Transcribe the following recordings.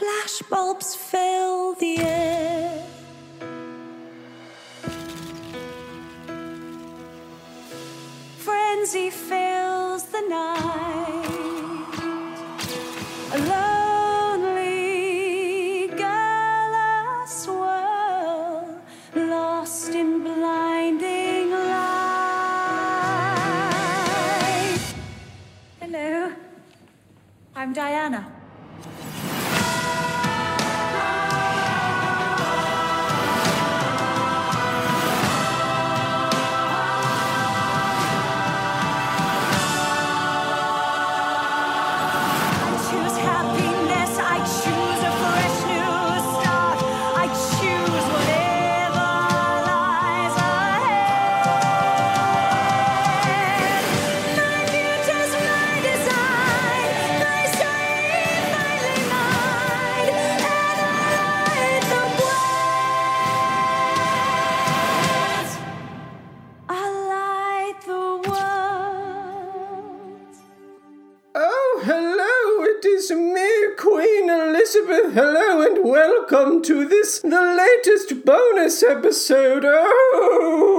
flashbulbs fill the air. Frenzy fills the night. A lonely girl swirl, lost in blinding light. Hello, I'm Diana. Welcome to this, the latest bonus episode. Oh,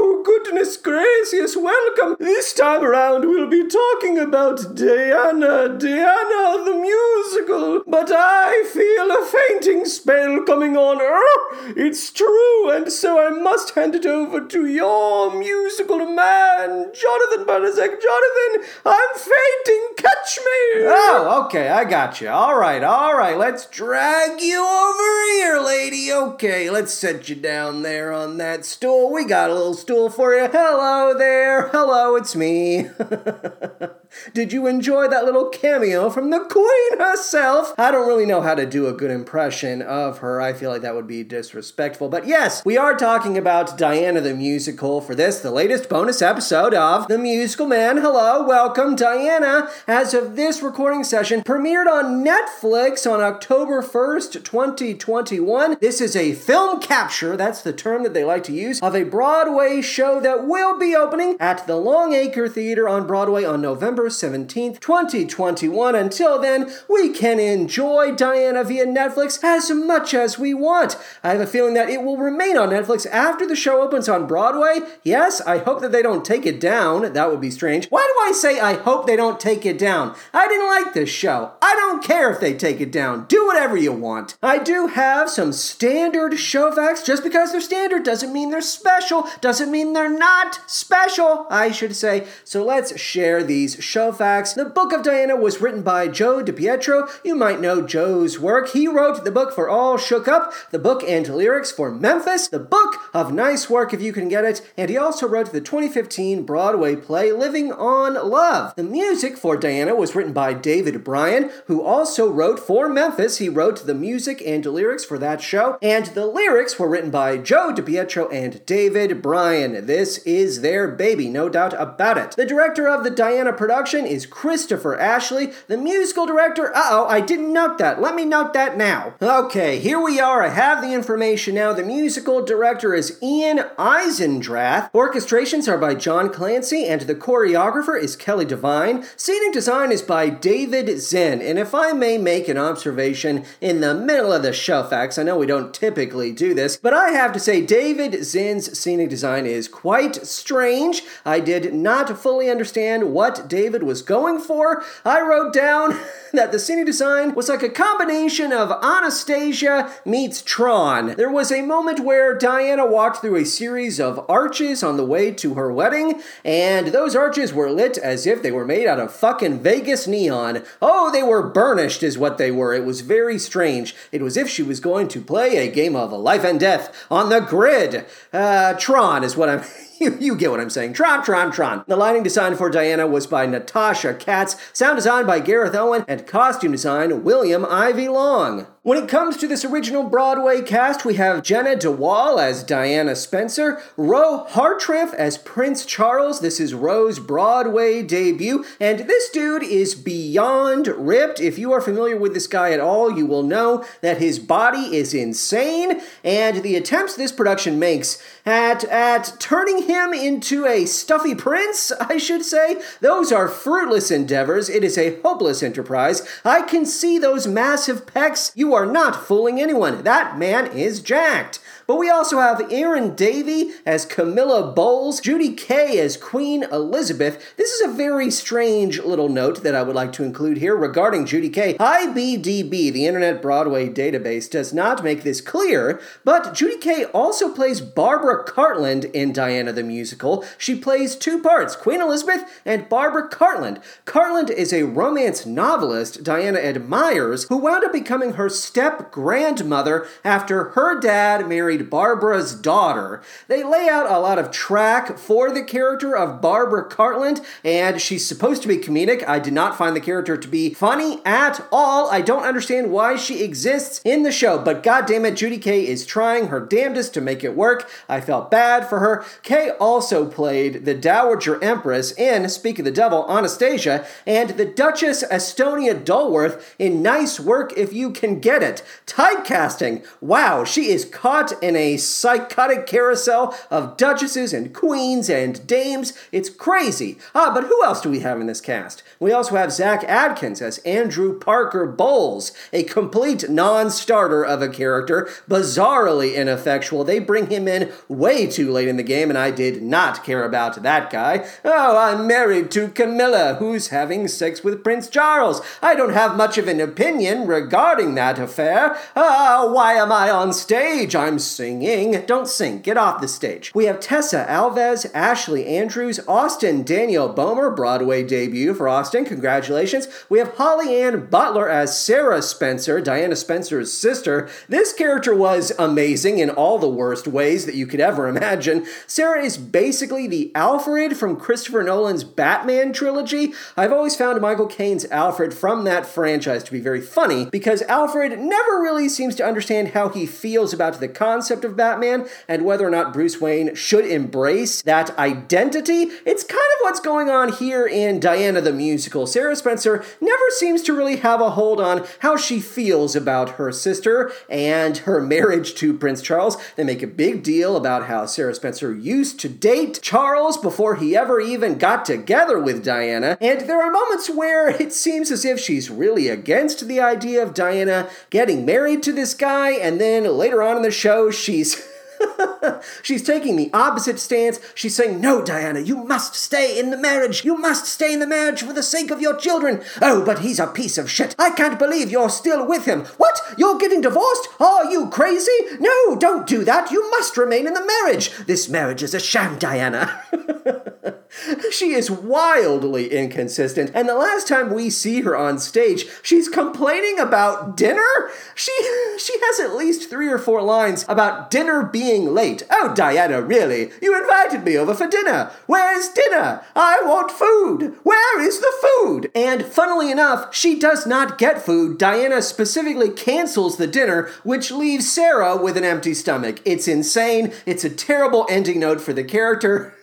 goodness gracious, welcome. This time around, we'll be talking about Diana, Diana the musical. But I feel a fainting spell coming on. Oh, it's true, and so I must hand it over to your musical man, Jonathan Banaszak. Jonathan, I'm fainting. Catch me. Oh, okay, I got you. All right, all right. Let's drag you over here, lady. Okay, let's set you down there on that stool. We got a little stool for you. Hello there. Hello, it's me. Did you enjoy that little cameo from the queen herself? I don't really know how to do a good impression of her. I feel like that would be disrespectful. But yes, we are talking about Diana the musical for this, the latest bonus episode of The Musical Man. Hello, welcome, Diana. As of this recording session, premiered on Netflix on October 1st, 2021. This is a film capture, that's the term that they like to use, of a Broadway show that will be opening at the Longacre Theater on Broadway on November 17th, 2021. Until then, we can enjoy Diana via Netflix as much as we want. I have a feeling that it will remain on Netflix after the show opens on Broadway. Yes, I hope that they don't take it down. That would be strange. Why do I say I hope they don't take it down? I didn't like this show. I don't care if they take it down. Do whatever you want. I do have some standard show facts. Just because they're standard doesn't mean they're special, doesn't mean they're not special, I should say. So let's share these show facts. The Book of Diana was written by Joe DiPietro. You might know Joe's work. He wrote the book for All Shook Up, the book and lyrics for Memphis, the book of nice work if you can get it, and he also wrote the 2015 Broadway play Living on Love. The music for Diana was written by David Bryan, who also wrote for Memphis. He wrote the music and lyrics for that show, and the lyrics were written by Joe DiPietro and David Bryan. This is their baby, no doubt about it. The director of the Diana production is Christopher Ashley. The musical director, uh oh, I didn't note that. Let me note that now. Okay, here we are. I have the information now. The musical director is Ian Eisendrath. Orchestrations are by John Clancy, and the choreographer is Kelly Devine. Scenic design is by David Zinn. And if I may make an observation in the middle of the show facts, I know we don't typically do this, but I have to say David Zinn's scenic design is quite strange. I did not fully understand what David was going for. I wrote down that the scenic design was like a combination of Anastasia meets Tron. There was a moment where Diana walked through a series of arches on the way to her wedding, and those arches were lit as if they were made out of fucking Vegas neon. Oh, they were burnished, is what they were. It was very strange. It was if she was going to play a game of life and death on the grid. Uh, Tron is what I'm. You, get what I'm saying. Tron, Tron, Tron. The lighting design for Diana was by Natasha Katz, sound design by Gareth Owen, and costume design William Ivey Long. When it comes to this original Broadway cast, we have Jenna de Waal as Diana Spencer, Roe Hartrampf as Prince Charles. This is Roe's Broadway debut, and this dude is beyond ripped. If you are familiar with this guy at all, you will know that his body is insane, and the attempts this production makes at at turning him into a stuffy prince, I should say, those are fruitless endeavors. It is a hopeless enterprise. I can see those massive pecs. You You are not fooling anyone. That man is jacked. But we also have Erin Davie as Camilla Bowles, Judy Kaye as Queen Elizabeth. This is a very strange little note that I would like to include here regarding Judy Kaye. IBDB, the Internet Broadway database, does not make this clear, but Judy Kaye also plays Barbara Cartland in Diana the Musical. She plays two parts, Queen Elizabeth and Barbara Cartland. Cartland is a romance novelist Diana admires who wound up becoming her step grandmother after her dad married Barbara's daughter. They lay out a lot of track for the character of Barbara Cartland, and she's supposed to be comedic. I did not find the character to be funny at all. I don't understand why she exists in the show, but goddammit, Judy Kaye is trying her damnedest to make it work. I felt bad for her. Kaye also played the Dowager Empress in Speak of the Devil, Anastasia, and the Duchess Estonia Dulworth in Nice Work If You Can Get It. Typecasting. Wow, she is caught in a psychotic carousel of duchesses and queens and dames. It's crazy. Ah, but who else do we have in this cast? We also have Zach Adkins as Andrew Parker Bowles, a complete non starter of a character, bizarrely ineffectual. They bring him in way too late in the game, and I did not care about that guy. Oh, I'm married to Camilla, who's having sex with Prince Charles. I don't have much of an opinion regarding that affair. Ah, why am I on stage? I'm singing. Don't sing. Get off the stage. We have Tessa Alves, Ashley Andrews, Austin Daniel Bomer, Broadway debut for Austin. Congratulations. We have Holly Ann Butler as Sarah Spencer, Diana Spencer's sister. This character was amazing in all the worst ways that you could ever imagine. Sarah is basically the Alfred from Christopher Nolan's Batman trilogy. I've always found Michael Caine's Alfred from that franchise to be very funny because Alfred never really seems to understand how he feels about the concept of Batman and whether or not Bruce Wayne should embrace that identity. It's kind of what's going on here in Diana the Musical. Sarah Spencer never seems to really have a hold on how she feels about her sister and her marriage to Prince Charles. They make a big deal about how Sarah Spencer used to date Charles before he ever even got together with Diana. And there are moments where it seems as if she's really against the idea of Diana getting married to this guy, and then later on in the show, she's. She's taking the opposite stance. She's saying, No, Diana, you must stay in the marriage. You must stay in the marriage for the sake of your children. Oh, but he's a piece of shit. I can't believe you're still with him. What? You're getting divorced? Are you crazy? No, don't do that. You must remain in the marriage. This marriage is a sham, Diana. she is wildly inconsistent, and the last time we see her on stage, she's complaining about dinner? She she has at least 3 or 4 lines about dinner being late. Oh, Diana, really? You invited me over for dinner. Where's dinner? I want food. Where is the food? And funnily enough, she does not get food. Diana specifically cancels the dinner, which leaves Sarah with an empty stomach. It's insane. It's a terrible ending note for the character.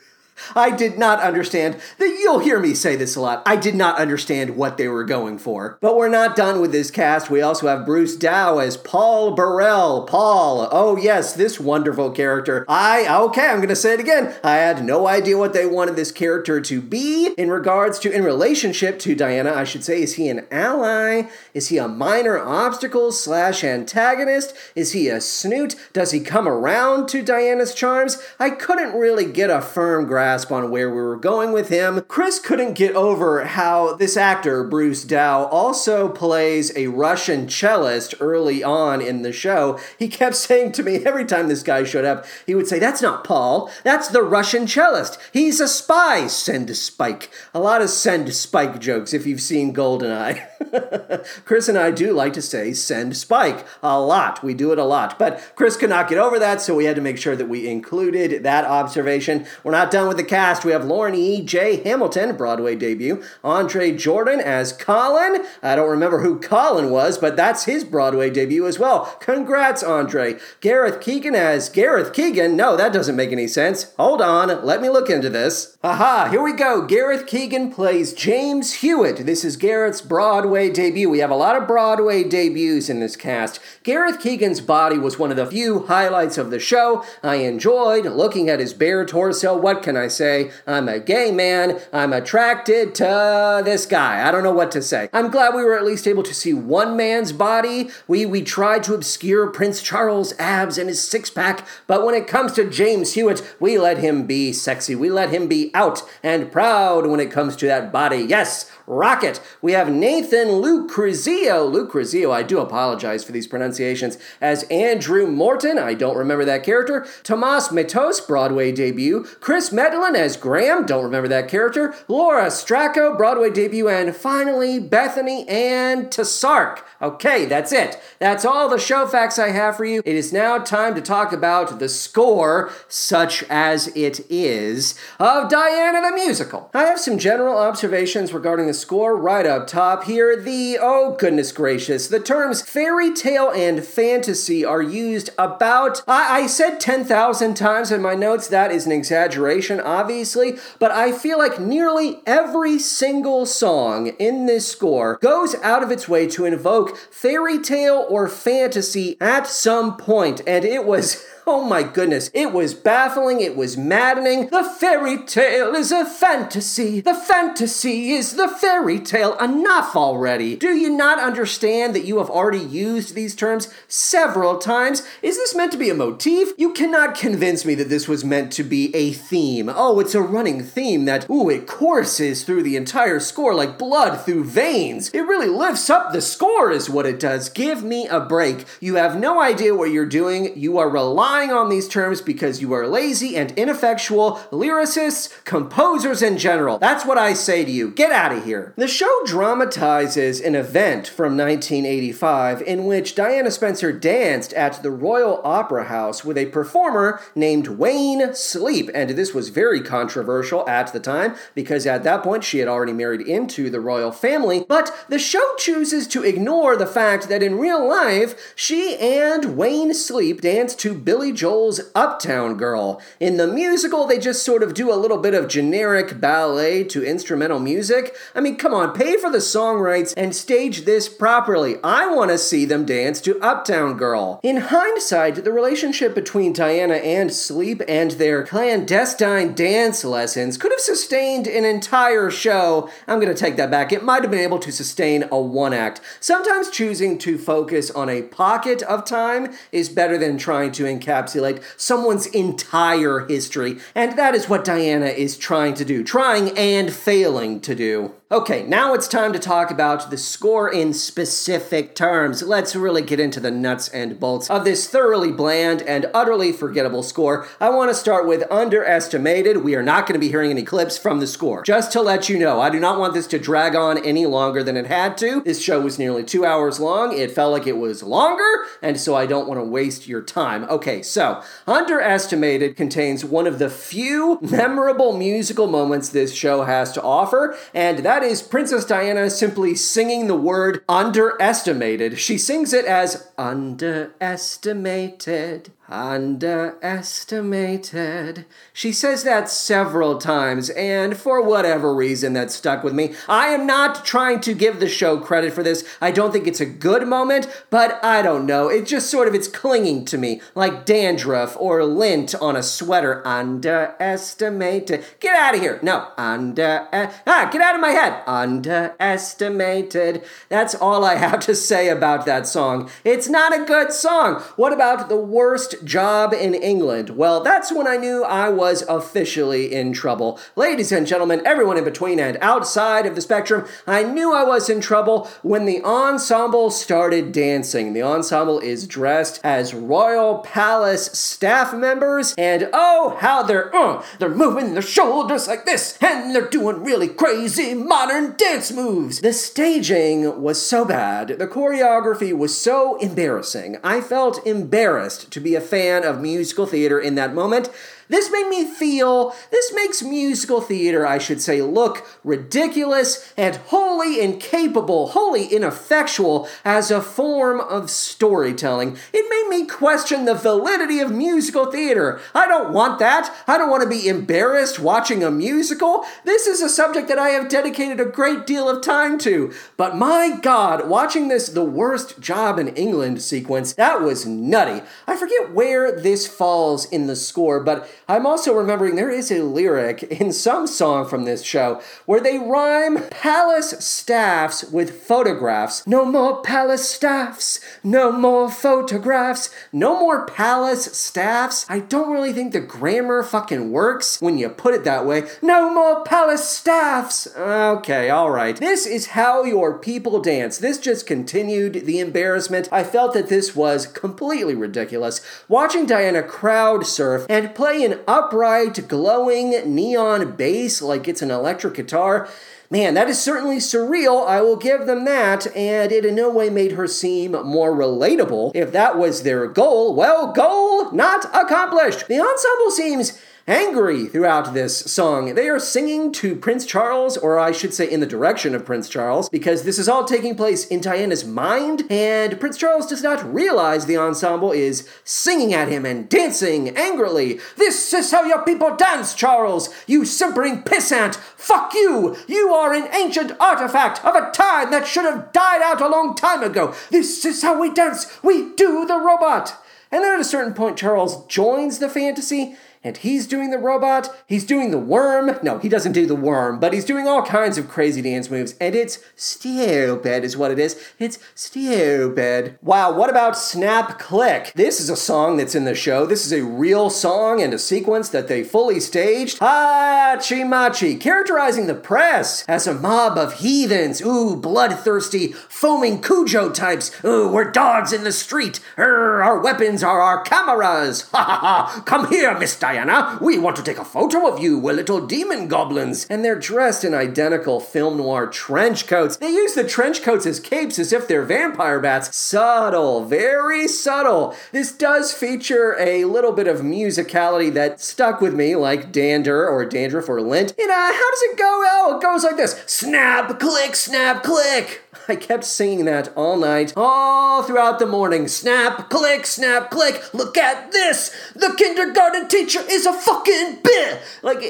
I did not understand that you'll hear me say this a lot. I did not understand what they were going for. But we're not done with this cast. We also have Bruce Dow as Paul Burrell. Paul, oh yes, this wonderful character. I, okay, I'm to say it again. I had no idea what they wanted this character to be in regards to, in relationship to Diana, I should say. Is he an ally? Is he a minor obstacle slash antagonist? Is he a snoot? Does he come around to Diana's charms? I couldn't really get a firm grasp grasp on where we were going with him. Chris couldn't get over how this actor, Bruce Dow, also plays a Russian cellist early on in the show. He kept saying to me every time this guy showed up, he would say, That's not Paul, that's the Russian cellist. He's a spy. Send Spike. A lot of send Spike jokes if you've seen Goldeneye. Chris and I do like to say send Spike a lot. We do it a lot. But Chris could not get over that, so we had to make sure that we included that observation. We're not done with the cast, we have Lauren E. J. Hamilton, Broadway debut, Andre Jordan as Colin. I don't remember who Colin was, but that's his Broadway debut as well. Congrats, Andre. Gareth Keegan as Gareth Keegan. No, that doesn't make any sense. Hold on, let me look into this. Aha, here we go. Gareth Keegan plays James Hewitt. This is Gareth's Broadway Broadway debut. We have a lot of Broadway debuts in this cast. Gareth Keegan's body was one of the few highlights of the show. I enjoyed looking at his bare torso. What can I say? I'm a gay man. I'm attracted to this guy. I don't know what to say. I'm glad we were at least able to see one man's body. We we tried to obscure Prince Charles' abs and his six pack, but when it comes to James Hewitt, we let him be sexy. We let him be out and proud when it comes to that body. Yes, Rocket. We have Nathan Lucrezio. Lucrezio, I do apologize for these pronunciations. As Andrew Morton, I don't remember that character. Tomas Matos, Broadway debut. Chris Medlin as Graham, don't remember that character. Laura Stracco, Broadway debut. And finally, Bethany Ann Tesarck. Okay, that's it. That's all the show facts I have for you. It is now time to talk about the score, such as it is, of Diana the Musical. I have some general observations regarding the score right up top here. The, oh goodness gracious, the terms fairy tale and fantasy are used about, I, I said 10,000 times in my notes. That is an exaggeration, obviously, but I feel like nearly every single song in this score goes out of its way to invoke fairy tale or fantasy at some point, and it was. Oh my goodness, it was baffling, it was maddening. The fairy tale is a fantasy. The fantasy is the fairy tale. Enough already. Do you not understand that you have already used these terms several times? Is this meant to be a motif? You cannot convince me that this was meant to be a theme. Oh, it's a running theme that, ooh, it courses through the entire score like blood through veins. It really lifts up the score, is what it does. Give me a break. You have no idea what you're doing. You are relying on these terms because you are lazy and ineffectual lyricists, composers in general. That's what I say to you. Get out of here. The show dramatizes an event from 1985 in which Diana Spencer danced at the Royal Opera House with a performer named Wayne Sleep. And this was very controversial at the time because at that point she had already married into the royal family. But the show chooses to ignore the fact that in real life, she and Wayne Sleep danced to Billy Joel's Uptown Girl. In the musical, they just sort of do a little bit of generic ballet to instrumental music. I mean, come on, pay for the song rights and stage this properly. I want to see them dance to Uptown Girl. In hindsight, the relationship between Diana and Sleep and their clandestine dance lessons could have sustained an entire show. I'm going to take that back. It might have been able to sustain a one act. Sometimes choosing to focus on a pocket of time is better than trying to encapsulate encapsulate someone's entire history. And that is what Diana is trying to do, trying and failing to do. Okay, now it's time to talk about the score in specific terms. Let's really get into the nuts and bolts of this thoroughly bland and utterly forgettable score. I want to start with Underestimated. We are not going to be hearing any clips from the score. Just to let you know, I do not want this to drag on any longer than it had to. This show was nearly two hours long. It felt like it was longer, and so I don't want to waste your time. Okay, so Underestimated contains one of the few memorable musical moments this show has to offer, and that is Princess Diana simply singing the word underestimated. She sings it as underestimated. Underestimated. She says that several times, and for whatever reason that stuck with me. I am not trying to give the show credit for this. I don't think it's a good moment, but I don't know. It just sort of it's clinging to me like dandruff or lint on a sweater. Underestimated. Get out of here. No. Under ah, get out of my head. Underestimated. That's all I have to say about that song. It's not a good song. What about the worst job in England. Well, that's when I knew I was officially in trouble. Ladies and gentlemen, everyone in between and outside of the spectrum, I knew I was in trouble when the ensemble started dancing. The ensemble is dressed as Royal Palace staff members, and oh, how they're uh, they're moving their shoulders like this, and they're doing really crazy modern dance moves. The staging was so bad, the choreography was so embarrassing. I felt embarrassed to be a fan of musical theater in that moment. This made me feel, this makes musical theater, I should say, look ridiculous and wholly incapable, wholly ineffectual as a form of storytelling. It made me question the validity of musical theater. I don't want that. I don't want to be embarrassed watching a musical. This is a subject that I have dedicated a great deal of time to. But my God, watching this the worst job in England sequence, that was nutty. I forget where this falls in the score, but I'm also remembering there is a lyric in some song from this show where they rhyme palace staffs with photographs. No more palace staffs, no more photographs, no more palace staffs. I don't really think the grammar fucking works when you put it that way. No more palace staffs. Okay, all right. This is how your people dance. This just continued the embarrassment. I felt that this was completely ridiculous. Watching Diana crowd surf and play an upright, glowing neon bass like it's an electric guitar. Man, that is certainly surreal, I will give them that, and it in no way made her seem more relatable. If that was their goal, well, goal not accomplished. The ensemble seems angry throughout this song. They are singing to Prince Charles, or I should say in the direction of Prince Charles, because this is all taking place in Diana's mind, and Prince Charles does not realize the ensemble is singing at him and dancing angrily. This is how your people dance, Charles! You simpering pissant! Fuck you! You are an ancient artifact of a time that should have died out a long time ago! This is how we dance! We do the robot! And then at a certain point, Charles joins the fantasy and he's doing the robot, he's doing the worm. No, he doesn't do the worm, but he's doing all kinds of crazy dance moves, and it's stupid, is what it is. It's stupid. Wow, what about Snap Click? This is a song that's in the show. This is a real song and a sequence that they fully staged. Hachi Machi, characterizing the press as a mob of heathens, ooh, bloodthirsty, foaming Cujo types. Ooh, we're dogs in the street. Urgh, our weapons are our cameras. Ha ha ha, come here, Miss Diana. We want to take a photo of you, we're little demon goblins. And they're dressed in identical film noir trench coats. They use the trench coats as capes as if they're vampire bats. Subtle, very subtle. This does feature a little bit of musicality that stuck with me, like dander or dandruff or lint. And uh, how does it go? Oh, it goes like this snap, click, snap, click. I kept singing that all night, all throughout the morning. Snap, click, snap, click. Look at this. The kindergarten teacher is a fucking bitch. Like,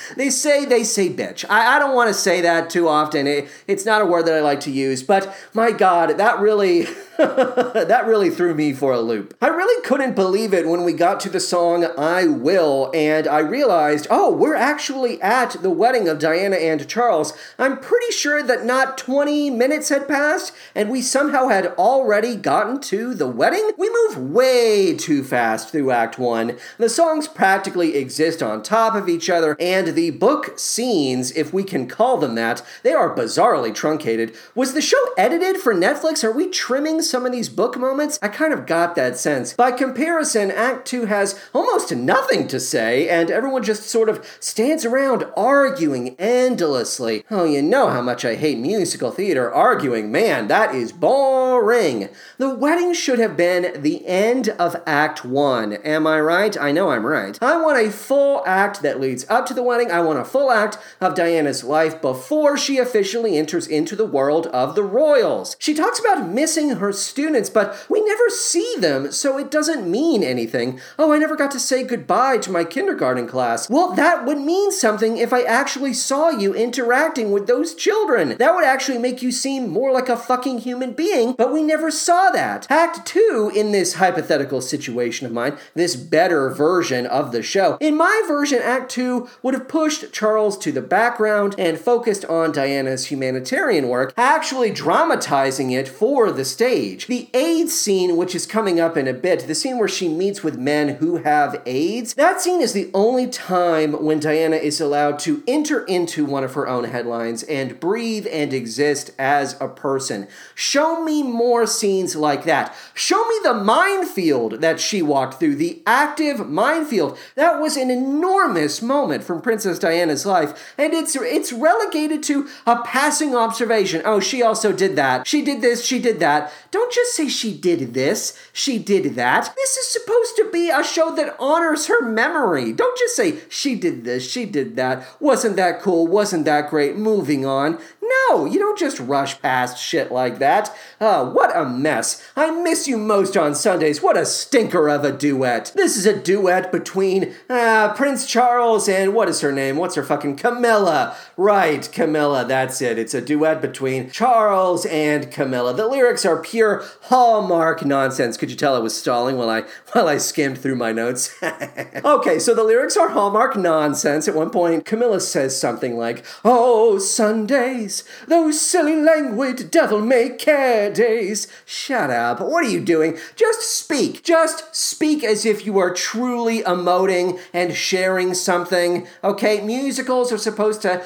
they say, they say bitch. I, I don't want to say that too often. It, it's not a word that I like to use, but my God, that really. that really threw me for a loop. I really couldn't believe it when we got to the song I Will, and I realized, oh, we're actually at the wedding of Diana and Charles. I'm pretty sure that not 20 minutes had passed, and we somehow had already gotten to the wedding. We move way too fast through Act 1. The songs practically exist on top of each other, and the book scenes, if we can call them that, they are bizarrely truncated. Was the show edited for Netflix? Are we trimming some of these book moments, I kind of got that sense. By comparison, Act 2 has almost nothing to say, and everyone just sort of stands around arguing endlessly. Oh, you know how much I hate musical theater arguing. Man, that is boring. The wedding should have been the end of Act 1. Am I right? I know I'm right. I want a full act that leads up to the wedding. I want a full act of Diana's life before she officially enters into the world of the royals. She talks about missing her students, but we never see them, so it doesn't mean anything. Oh, I never got to say goodbye to my kindergarten class. Well, that would mean something if I actually saw you interacting with those children. That would actually make you seem more like a fucking human being, but we never saw that. Act 2, in this hypothetical situation of mine, this better version of the show, in my version, Act 2 would have pushed Charles to the background and focused on Diana's humanitarian work, actually dramatizing it for the stage. The AIDS scene, which is coming up in a bit, the scene where she meets with men who have AIDS, that scene is the only time when Diana is allowed to enter into one of her own headlines and breathe and exist as a person. Show me more scenes like that. Show me the minefield that she walked through, the active minefield. That was an enormous moment from Princess Diana's life, and it's it's relegated to a passing observation. Oh, she also did that. She did this, she did that. Don't just say she did this, she did that. This is supposed to be a show that honors her memory. Don't just say she did this, she did that. Wasn't that cool? Wasn't that great? Moving on. No, you don't just rush past shit like that. Ah, what a mess. I miss you most on Sundays. What a stinker of a duet. This is a duet between uh, Prince Charles and what is her name? What's her fucking Camilla? Right, Camilla, that's it. It's a duet between Charles and Camilla. The lyrics are pure hallmark nonsense. Could you tell I was stalling while I while I skimmed through my notes? okay, so the lyrics are hallmark nonsense. At one point, Camilla says something like, "Oh, Sundays, those silly languid devil may care days." Shut up. What are you doing? Just speak. Just speak as if you are truly emoting and sharing something. Okay, musicals are supposed to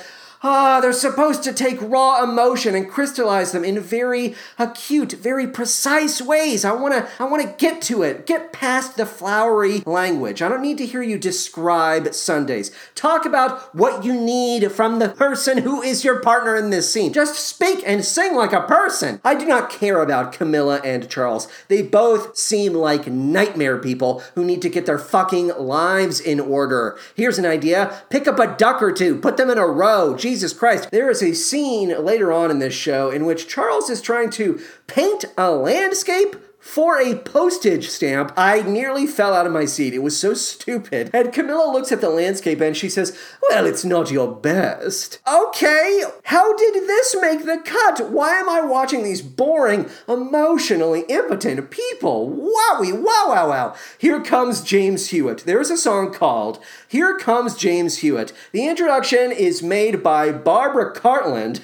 Ah, they're supposed to take raw emotion and crystallize them in very acute, very precise ways. I want to I want to get to it. Get past the flowery language. I don't need to hear you describe Sundays. Talk about what you need from the person who is your partner in this scene. Just speak and sing like a person. I do not care about Camilla and Charles. They both seem like nightmare people who need to get their fucking lives in order. Here's an idea. Pick up a duck or two, put them in a row. Jesus Christ. There is a scene later on in this show in which Charles is trying to paint a landscape for a postage stamp. I nearly fell out of my seat. It was so stupid. And Camilla looks at the landscape and she says, Well, it's not your best. Okay, how did this make the cut? Why am I watching these boring, emotionally impotent people? Wowie, wow, wow, wow. Here comes James Hewitt. There's a song called Here Comes James Hewitt. The introduction is made by Barbara Cartland.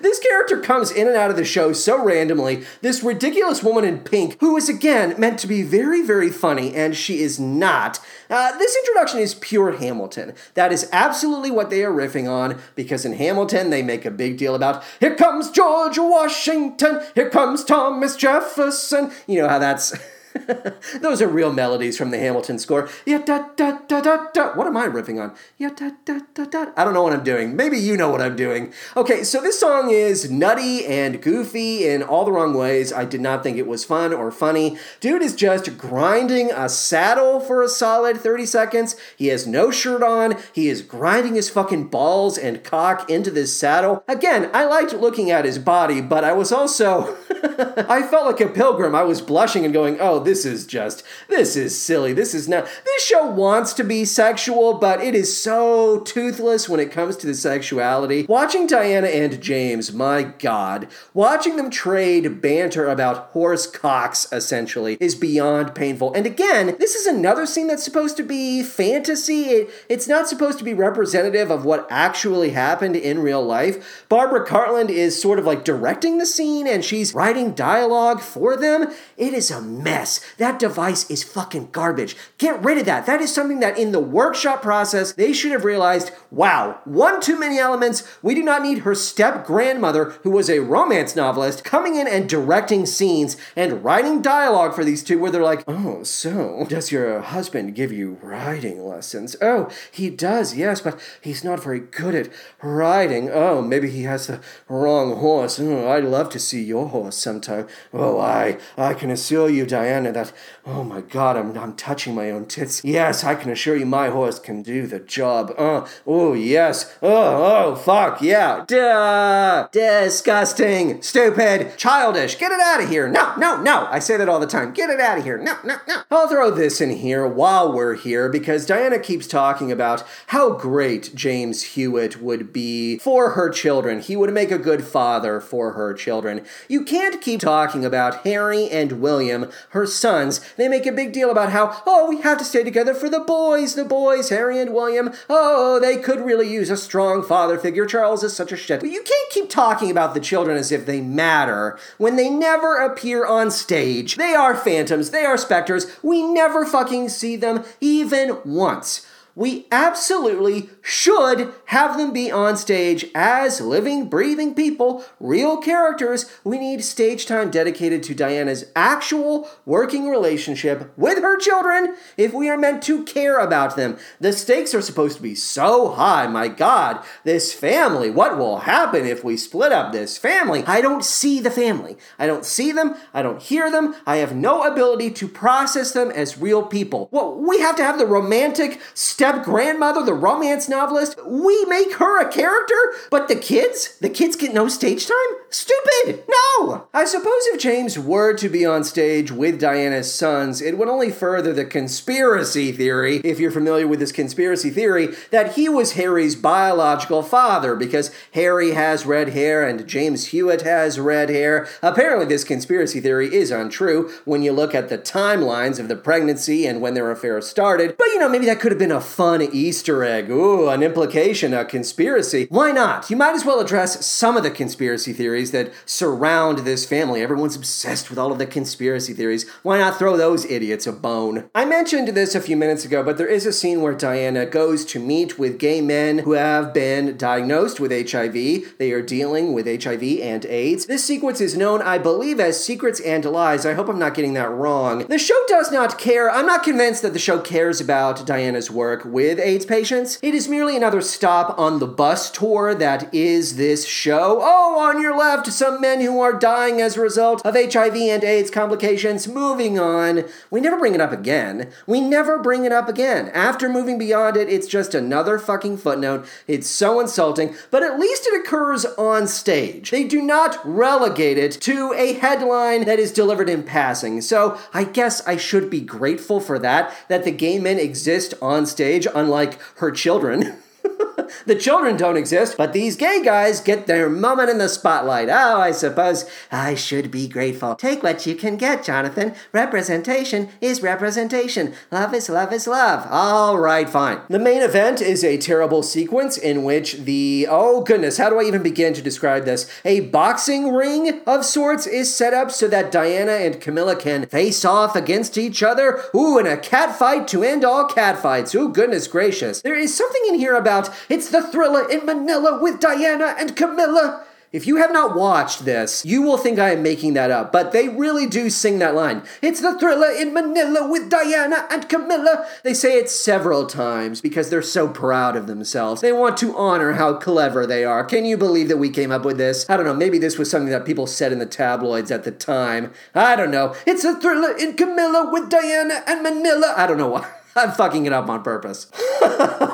This character comes in and out of the show so randomly. This ridiculous woman in pink, who is again meant to be very, very funny, and she is not. Uh, this introduction is pure Hamilton. That is absolutely what they are riffing on, because in Hamilton they make a big deal about here comes George Washington, here comes Thomas Jefferson. You know how that's. Those are real melodies from the Hamilton score. Yeah, da, da, da, da, da. What am I riffing on? Yeah, da, da, da, da. I don't know what I'm doing. Maybe you know what I'm doing. Okay, so this song is nutty and goofy in all the wrong ways. I did not think it was fun or funny. Dude is just grinding a saddle for a solid 30 seconds. He has no shirt on. He is grinding his fucking balls and cock into this saddle. Again, I liked looking at his body, but I was also. I felt like a pilgrim. I was blushing and going, oh, this is just, this is silly. This is not, this show wants to be sexual, but it is so toothless when it comes to the sexuality. Watching Diana and James, my God, watching them trade banter about horse cocks, essentially, is beyond painful. And again, this is another scene that's supposed to be fantasy. It, it's not supposed to be representative of what actually happened in real life. Barbara Cartland is sort of like directing the scene and she's writing dialogue for them. It is a mess. That device is fucking garbage. Get rid of that. That is something that in the workshop process, they should have realized wow, one too many elements. We do not need her step grandmother, who was a romance novelist, coming in and directing scenes and writing dialogue for these two where they're like, oh, so does your husband give you riding lessons? Oh, he does, yes, but he's not very good at riding. Oh, maybe he has the wrong horse. Oh, I'd love to see your horse sometime. Oh, I, I can assure you, Diana, that, oh my God, I'm, I'm touching my own tits. Yes, I can assure you my horse can do the job. Oh, oh, yes. Oh, oh, fuck, yeah. Duh. Disgusting. Stupid. Childish. Get it out of here. No, no, no. I say that all the time. Get it out of here. No, no, no. I'll throw this in here while we're here because Diana keeps talking about how great James Hewitt would be for her children. He would make a good father for her children. You can't keep talking about Harry and William, her sons. They make a big deal about how, oh, we have to stay together for the boys, the boys, Harry and William. Oh, they could really use a strong father figure. Charles is such a shit. But you can't keep talking about the children as if they matter when they never appear on stage. They are phantoms, they are specters. We never fucking see them even once. We absolutely should have them be on stage as living, breathing people, real characters. We need stage time dedicated to Diana's actual working relationship with her children if we are meant to care about them. The stakes are supposed to be so high. My God, this family, what will happen if we split up this family? I don't see the family. I don't see them. I don't hear them. I have no ability to process them as real people. Well, we have to have the romantic step grandmother, the romance novelist. We make her a character, but the kids? The kids get no stage time? Stupid! No! I suppose if James were to be on stage with Diana's sons, it would only further the conspiracy theory, if you're familiar with this conspiracy theory, that he was Harry's biological father because Harry has red hair and James Hewitt has red hair. Apparently, this conspiracy theory is untrue when you look at the timelines of the pregnancy and when their affair started. But you know, maybe that could have been a fun Easter egg. Ooh, an implication, a conspiracy. Why not? You might as well address some of the conspiracy theories that surround this family. Everyone's obsessed with all of the conspiracy theories. Why not throw those idiots a bone? I mentioned this a few minutes ago, but there is a scene where Diana goes to meet with gay men who have been diagnosed with HIV. They are dealing with HIV and AIDS. This sequence is known, I believe, as Secrets and Lies. I hope I'm not getting that wrong. The show does not care. I'm not convinced that the show cares about Diana's work with AIDS patients. It is merely another stop on the bus tour that is this show. Oh, on your left, some men who are dying as a result of HIV and AIDS complications. Moving on. We never bring it up again. We never bring it up again. After moving beyond it, it's just another fucking footnote. It's so insulting, but at least it occurs on stage. They do not relegate it to a headline that is delivered in passing. So I guess I should be grateful for that, that the gay men exist on stage, unlike her children. the children don't exist, but these gay guys get their moment in the spotlight. Oh, I suppose I should be grateful. Take what you can get, Jonathan. Representation is representation. Love is love is love. All right, fine. The main event is a terrible sequence in which the, oh goodness, how do I even begin to describe this? A boxing ring of sorts is set up so that Diana and Camilla can face off against each other. Ooh, and a cat fight to end all cat fights. Ooh, goodness gracious. There is something in here about it's the thriller in Manila with Diana and Camilla. If you have not watched this, you will think I am making that up, but they really do sing that line. It's the thriller in Manila with Diana and Camilla. They say it several times because they're so proud of themselves. They want to honor how clever they are. Can you believe that we came up with this? I don't know, maybe this was something that people said in the tabloids at the time. I don't know. It's the thriller in Camilla with Diana and Manila. I don't know why. I'm fucking it up on purpose.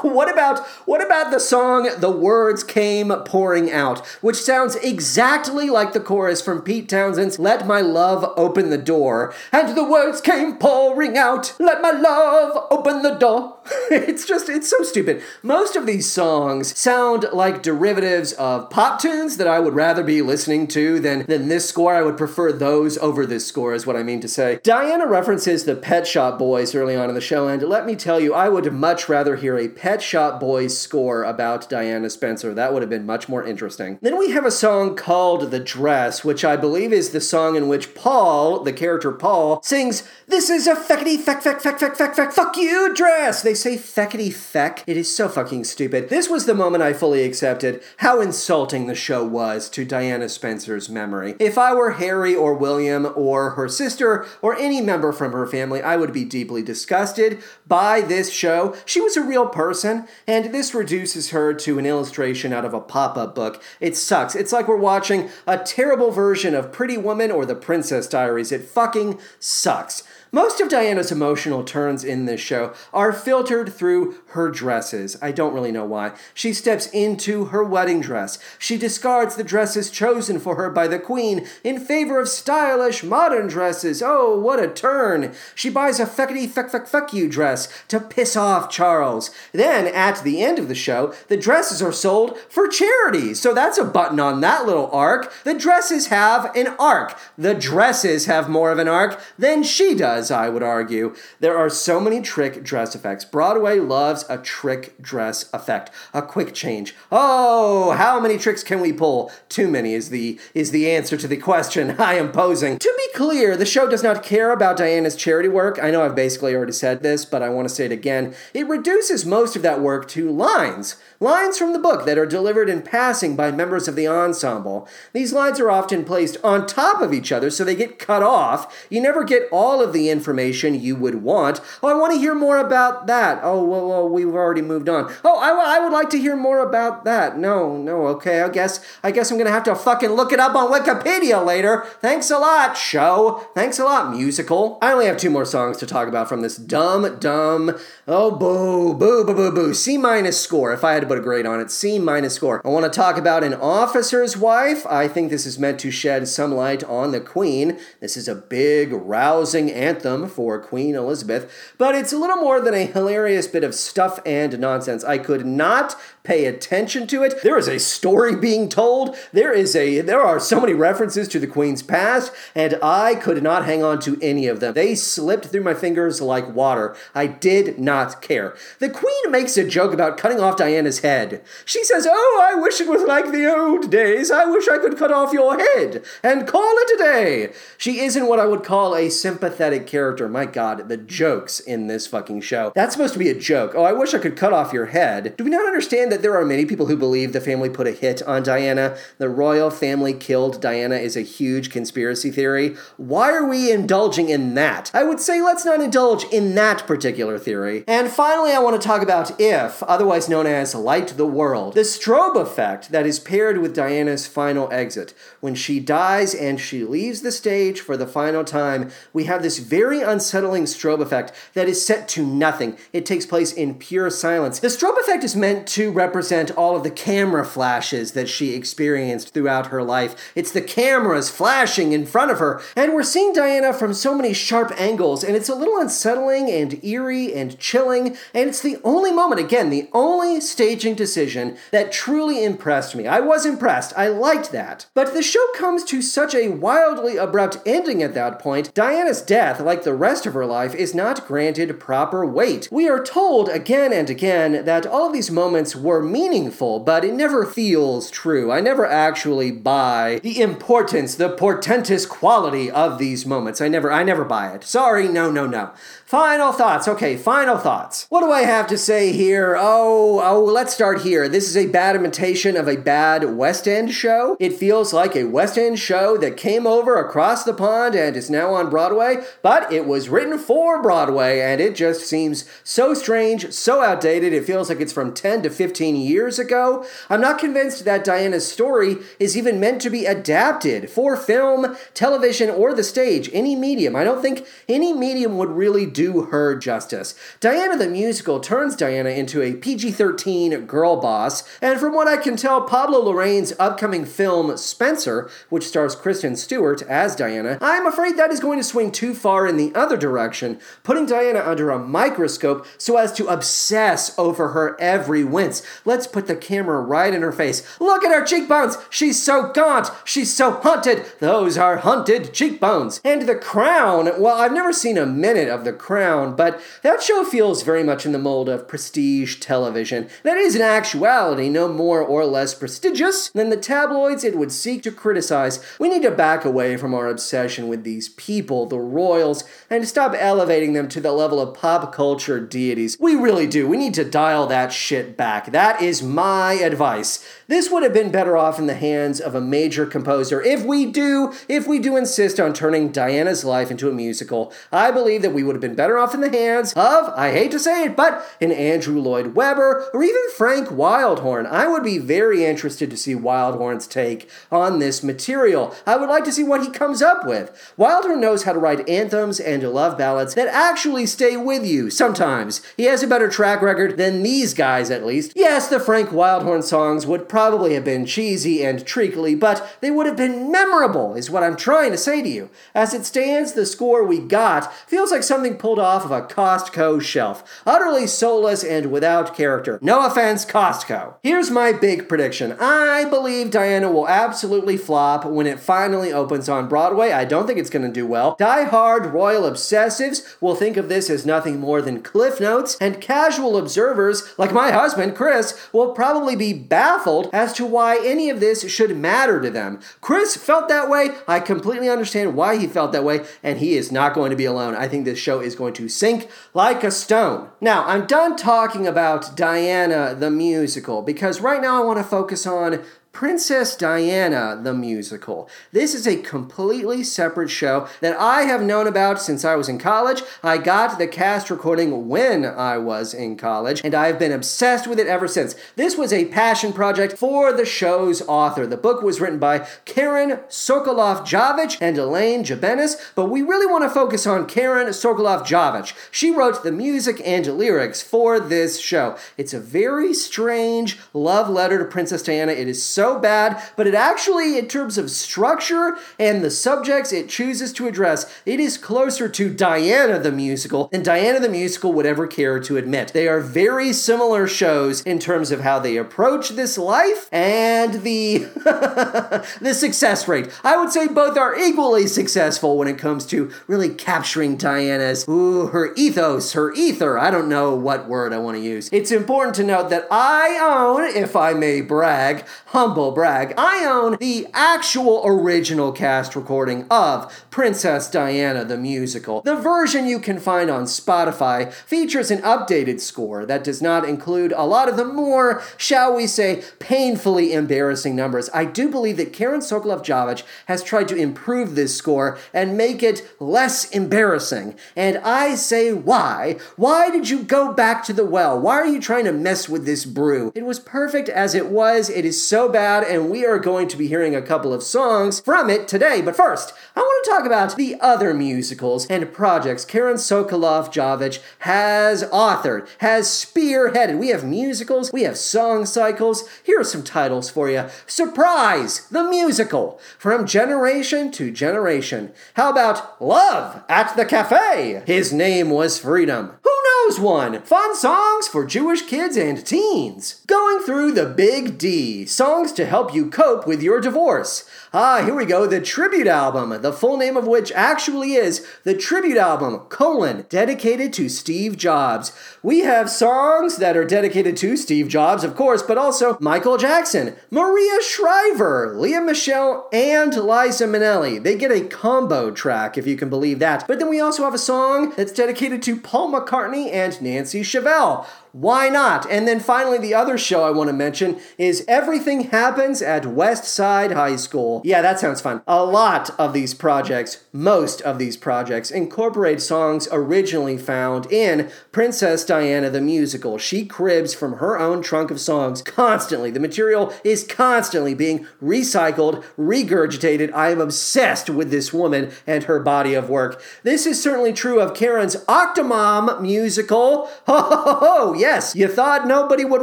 what about what about the song The Words Came Pouring Out, which sounds exactly like the chorus from Pete Townshend's Let My Love Open the Door. And the words came pouring out, Let my love open the door. it's just it's so stupid. Most of these songs sound like derivatives of pop tunes that I would rather be listening to than than this score. I would prefer those over this score is what I mean to say. Diana references the Pet Shop Boys early on in the show and let me tell you, I would much rather hear a Pet Shop Boys score about Diana Spencer. That would have been much more interesting. Then we have a song called The Dress, which I believe is the song in which Paul, the character Paul, sings, This is a feckety feck feck feck feck feck feck fuck you dress. They say feckety feck. It is so fucking stupid. This was the moment I fully accepted how insulting the show was to Diana Spencer's memory. If I were Harry or William or her sister or any member from her family, I would be deeply disgusted by this show. She was a real person, and this reduces her to an illustration out of a pop up book. It sucks. It's like we're watching a terrible version of Pretty Woman or The Princess Diaries. It fucking sucks. Most of Diana's emotional turns in this show are filtered through her dresses. I don't really know why. She steps into her wedding dress. She discards the dresses chosen for her by the queen in favor of stylish modern dresses. Oh, what a turn! She buys a feckety feck feck feck you dress to piss off Charles. Then, at the end of the show, the dresses are sold for charity. So that's a button on that little arc. The dresses have an arc. The dresses have more of an arc than she does. I would argue. There are so many trick dress effects. Broadway loves a trick dress effect, a quick change. Oh, how many tricks can we pull? Too many is the is the answer to the question I am posing. To be clear, the show does not care about Diana's charity work. I know I've basically already said this, but I want to say it again. It reduces most of that work to lines. Lines from the book that are delivered in passing by members of the ensemble. These lines are often placed on top of each other so they get cut off. You never get all of the information you would want. Oh, I want to hear more about that. Oh, well, well we've already moved on. Oh, I, I would like to hear more about that. No, no, okay. I guess I guess I'm gonna have to fucking look it up on Wikipedia later. Thanks a lot, show. Thanks a lot, musical. I only have two more songs to talk about from this dumb, dumb. Oh, boo, boo, boo, boo, boo. C minus score. If I had to put a grade on it, C minus score. I want to talk about an officer's wife. I think this is meant to shed some light on the Queen. This is a big, rousing anthem for Queen Elizabeth, but it's a little more than a hilarious bit of stuff and nonsense. I could not pay attention to it. There is a story being told. There is a there are so many references to the Queen's past, and I could not hang on to any of them. They slipped through my fingers like water. I did not care. The Queen makes a joke about cutting off Diana's head. She says, "Oh, I wish it was like the old days. I wish I could cut off your head and call it a day." She isn't what I would call a sympathetic character. My God, the jokes in this fucking show. That's supposed to be a joke. Oh, I wish I could cut off your head. Do we not understand that? there are many people who believe the family put a hit on Diana. The royal family killed Diana is a huge conspiracy theory. Why are we indulging in that? I would say let's not indulge in that particular theory. And finally, I want to talk about If, otherwise known as Light the World, the strobe effect that is paired with Diana's final exit. When she dies and she leaves the stage for the final time, we have this very unsettling strobe effect that is set to nothing. It takes place in pure silence. The strobe effect is meant to represent all of the camera flashes that she experienced throughout her life. It's the cameras flashing in front of her, and we're seeing Diana from so many sharp angles, and it's a little unsettling and eerie and chilling, and it's the only moment, again, the only staging decision that truly impressed me. I was impressed, I liked that. But the show comes to such a wildly abrupt ending at that point. Diana's death, like the rest of her life, is not granted proper weight. We are told again and again that all of these moments were meaningful, but it never feels true. I never actually buy the importance, the portentous quality of these moments. I never I never buy it. Sorry, no, no, no. Final thoughts. Okay, final thoughts. What do I have to say here? Oh, oh, let's start here. This is a bad imitation of a bad West End show. It feels like a West End show that came over across the pond and is now on Broadway, but it was written for Broadway and it just seems so strange, so outdated. It feels like it's from 10 to 15 years ago. I'm not convinced that Diana's story is even meant to be adapted for film, television, or the stage, any medium. I don't think any medium would really do her justice. Diana the musical turns Diana into a PG 13 girl boss, and from what I can tell, Pablo Larraín's upcoming film Spencer, which stars Kristen Stewart as Diana, I'm afraid that is going to swing too far in the other direction, putting Diana under a microscope so as to obsess over her every wince. Let's put the camera right in her face. Look at her cheekbones! She's so gaunt! She's so hunted! Those are hunted cheekbones! And The Crown, well, I've never seen a minute of The Crown, but that show feels very much in the mold of prestige television. That is, in actuality, no more or less prestigious than the tabloids it would seek to criticize. We need to back away from our obsession with these people, the royals, and stop elevating them to the level of pop culture deities. We really do. We need to dial that shit back. That is my advice. This would have been better off in the hands of a major composer. If we do, if we do insist on turning Diana's life into a musical, I believe that we would have been better off in the hands of, I hate to say it, but an Andrew Lloyd Webber or even Frank Wildhorn. I would be very interested to see Wildhorn's take on this material. I would like to see what he comes up with. Wildhorn knows how to write anthems and love ballads that actually stay with you sometimes. He has a better track record than these guys, at least. Yes, the Frank Wildhorn songs would probably have been cheesy and treacly, but they would have been memorable, is what I'm trying to say to you. As it stands, the score we got feels like something pulled off of a Costco shelf, utterly soulless and without character. No offense, Costco. Here's my big prediction I believe Diana will absolutely flop when it finally opens on Broadway. I don't think it's going to do well. Die hard royal obsessives will think of this as nothing more than cliff notes, and casual observers, like my husband, Chris, will probably be baffled as to why any of this should matter to them. Chris felt that way. I completely understand why he felt that way, and he is not going to be alone. I think this show is going to sink like a stone. Now, I'm done talking about Diana the musical because right now I want to focus on Princess Diana the musical. This is a completely separate show that I have known about since I was in college. I got the cast recording when I was in college, and I've been obsessed with it ever since. This was a passion project for the show's author. The book was written by Karen Sokolof Javitch and Elaine Jabenis, but we really want to focus on Karen Sokolof Javitch. She wrote the music and lyrics for this show. It's a very strange love letter to Princess Diana. It is so bad, but it actually, in terms of structure and the subjects it chooses to address, it is closer to Diana the musical than Diana the musical would ever care to admit. They are very similar shows in terms of how they approach this life and the the success rate. I would say both are equally successful when it comes to really capturing Diana's ooh her ethos, her ether. I don't know what word I want to use. It's important to note that I own, if I may brag, humble brag, I own the actual original cast recording of Princess Diana the musical. The version you can find on Spotify features an updated score that does not include a lot of the more, shall we say, painfully embarrassing numbers. I do believe that Karen Sokolof Javitch has tried to improve this score and make it less embarrassing. And I say, why? Why did you go back to the well? Why are you trying to mess with this brew? It was perfect as it was. It is so bad and we are going to be hearing a couple of songs from it today. But first, I want to talk about the other musicals and projects Karen Sokolof Javitch has authored, has spearheaded. We have musicals, we have song cycles. Here are some titles for you Surprise, the musical, from generation to generation. How about Love at the Cafe? His name was Freedom. Knows one? Fun songs for Jewish kids and teens. Going through the Big D, songs to help you cope with your divorce. Ah, here we go, the tribute album, the full name of which actually is the tribute album, colon, dedicated to Steve Jobs. We have songs that are dedicated to Steve Jobs, of course, but also Michael Jackson, Maria Shriver, Lea Michele, and Liza Minnelli. They get a combo track, if you can believe that. But then we also have a song that's dedicated to Paul McCartney and Nancy Shevell. Why not? And then finally, the other show I want to mention is Everything Happens at West Side High School. Yeah, that sounds fun. A lot of these projects, most of these projects, incorporate songs originally found in Princess Diana the musical. She cribs from her own trunk of songs constantly. The material is constantly being recycled, regurgitated. I am obsessed with this woman and her body of work. This is certainly true of Karen's Octomom musical. Ho ho ho ho! Yes, you thought nobody would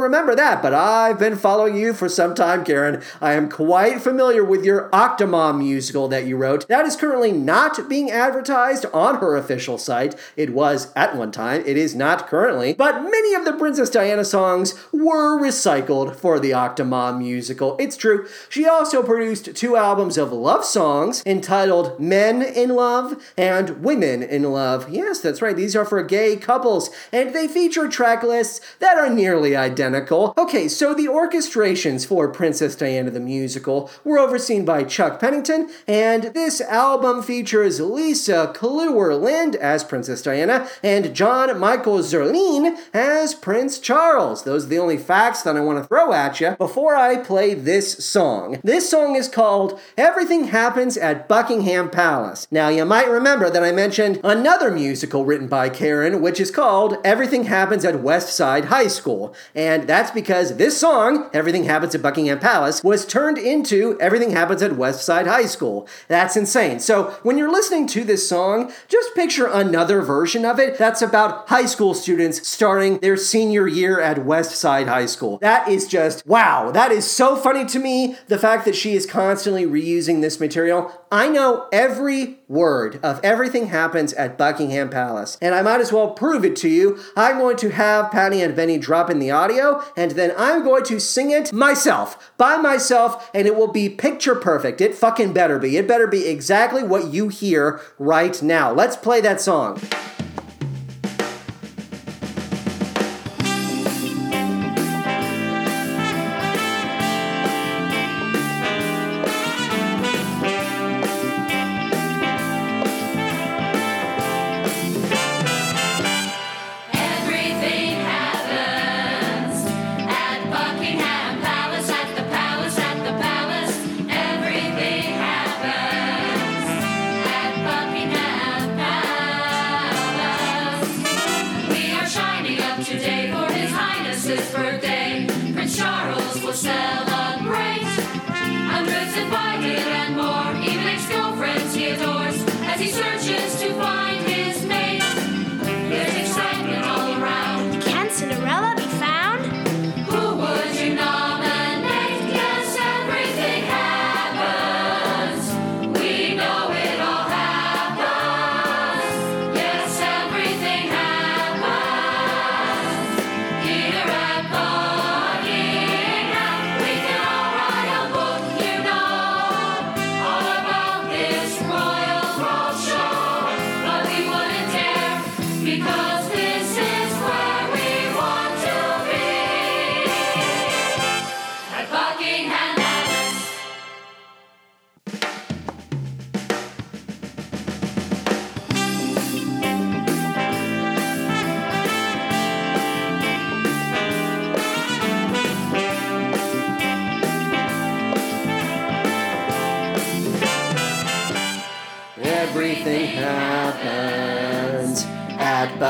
remember that, but I've been following you for some time, Karen. I am quite familiar with your Octomom musical that you wrote. That is currently not being advertised on her official site. It was at one time, it is not currently, but many of the Princess Diana songs were recycled for the Octomom musical. It's true. She also produced two albums of love songs entitled Men in Love and Women in Love. Yes, that's right. These are for gay couples, and they feature track lists that are nearly identical. Okay, so the orchestrations for Princess Diana the musical were overseen by Chuck Pennington, and this album features Lisa Kluwer Lind as Princess Diana and John Michael Zerlin as Prince Charles. Those are the only facts that I want to throw at you before I play this song. This song is called Everything Happens at Buckingham Palace. Now, you might remember that I mentioned another musical written by Karen, which is called Everything Happens at West Side High School. And that's because this song, Everything Happens at Buckingham Palace, was turned into Everything Happens at West Side High School. That's insane. So when you're listening to this song, just picture another version of it that's about high school students starting their senior year at West Side High School. That is just, wow, that is so funny to me. The fact that she is constantly reusing this material. I know every word of everything happens at Buckingham Palace, and I might as well prove it to you. I'm going to have Patty and Benny drop in the audio, and then I'm going to sing it myself, by myself, and it will be picture perfect. It fucking better be. It better be exactly what you hear right now. Let's play that song.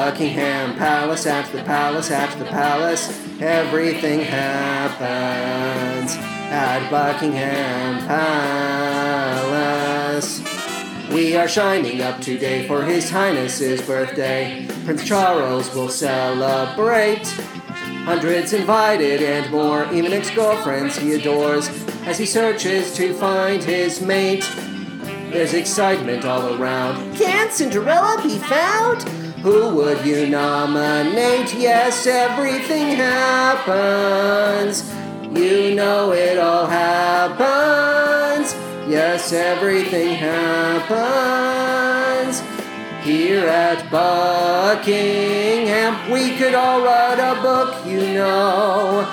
Buckingham Palace, at the palace, at the palace. Everything happens at Buckingham Palace. We are shining up today for His Highness's birthday. Prince Charles will celebrate. Hundreds invited and more, even ex girlfriends he adores as he searches to find his mate. There's excitement all around. Can Cinderella be found? Who would you nominate? Yes, everything happens. You know it all happens. Yes, everything happens. Here at Buckingham, we could all write a book, you know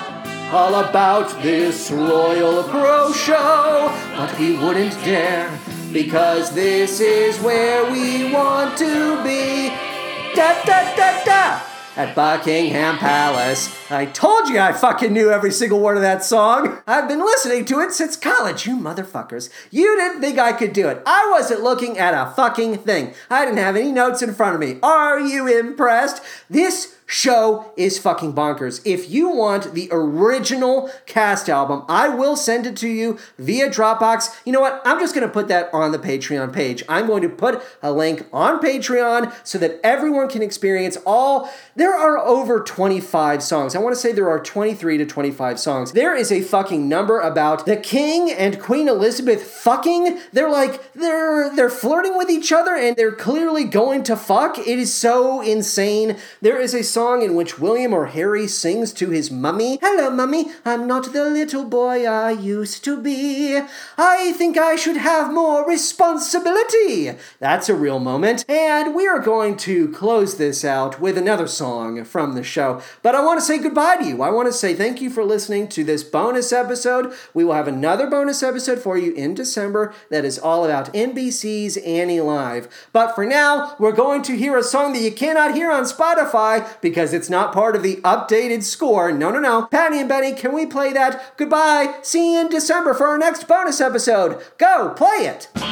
all about this royal pro show, but we wouldn't dare because this is where we want to be. Da da da da! At Buckingham Palace. I told you I fucking knew every single word of that song. I've been listening to it since college, you motherfuckers. You didn't think I could do it. I wasn't looking at a fucking thing. I didn't have any notes in front of me. Are you impressed? This show is fucking bonkers. If you want the original cast album, I will send it to you via Dropbox. You know what? I'm just going to put that on the Patreon page. I'm going to put a link on Patreon so that everyone can experience all. There are over 25 songs. I want to say there are 23 to 25 songs. There is a fucking number about the king and Queen Elizabeth fucking. They're like they're they're flirting with each other and they're clearly going to fuck. It is so insane. There is a song in which William or Harry sings to his mummy, Hello, mummy, I'm not the little boy I used to be. I think I should have more responsibility. That's a real moment. And we are going to close this out with another song from the show. But I want to say goodbye to you. I want to say thank you for listening to this bonus episode. We will have another bonus episode for you in December that is all about NBC's Annie Live. But for now, we're going to hear a song that you cannot hear on Spotify because it's not part of the updated score. No, no, no. Patty and Benny, can we play that? Goodbye. See you in December for our next bonus episode. Go, play it. We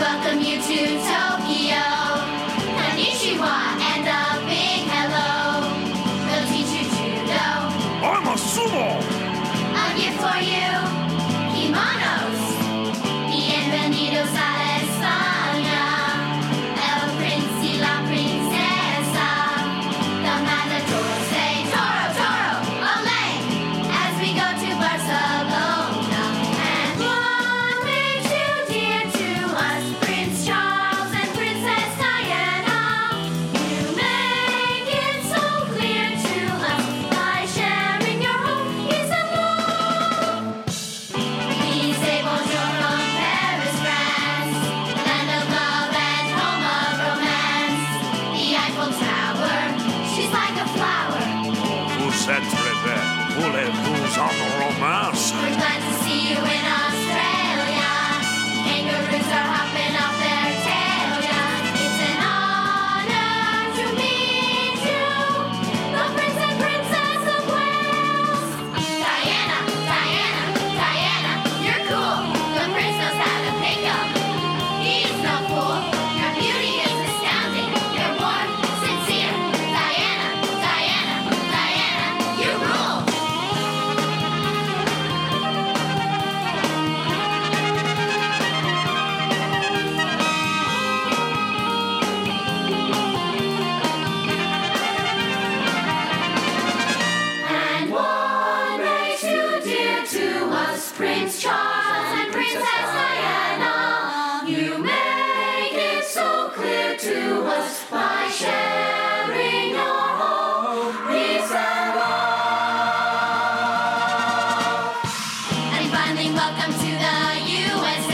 welcome you to Tokyo. welcome to the USA.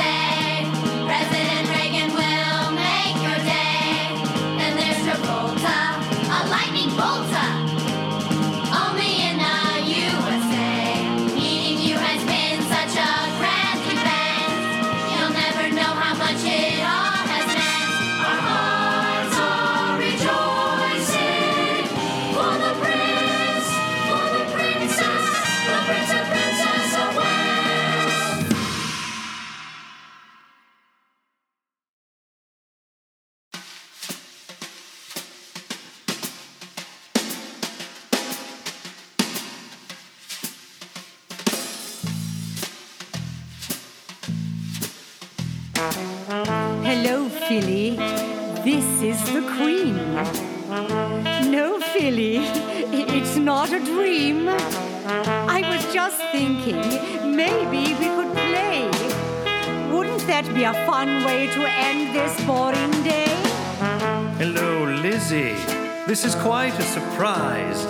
This is quite a surprise.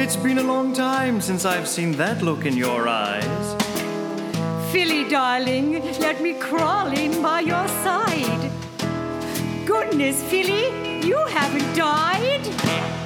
It's been a long time since I've seen that look in your eyes. Philly, darling, let me crawl in by your side. Goodness, Philly, you haven't died.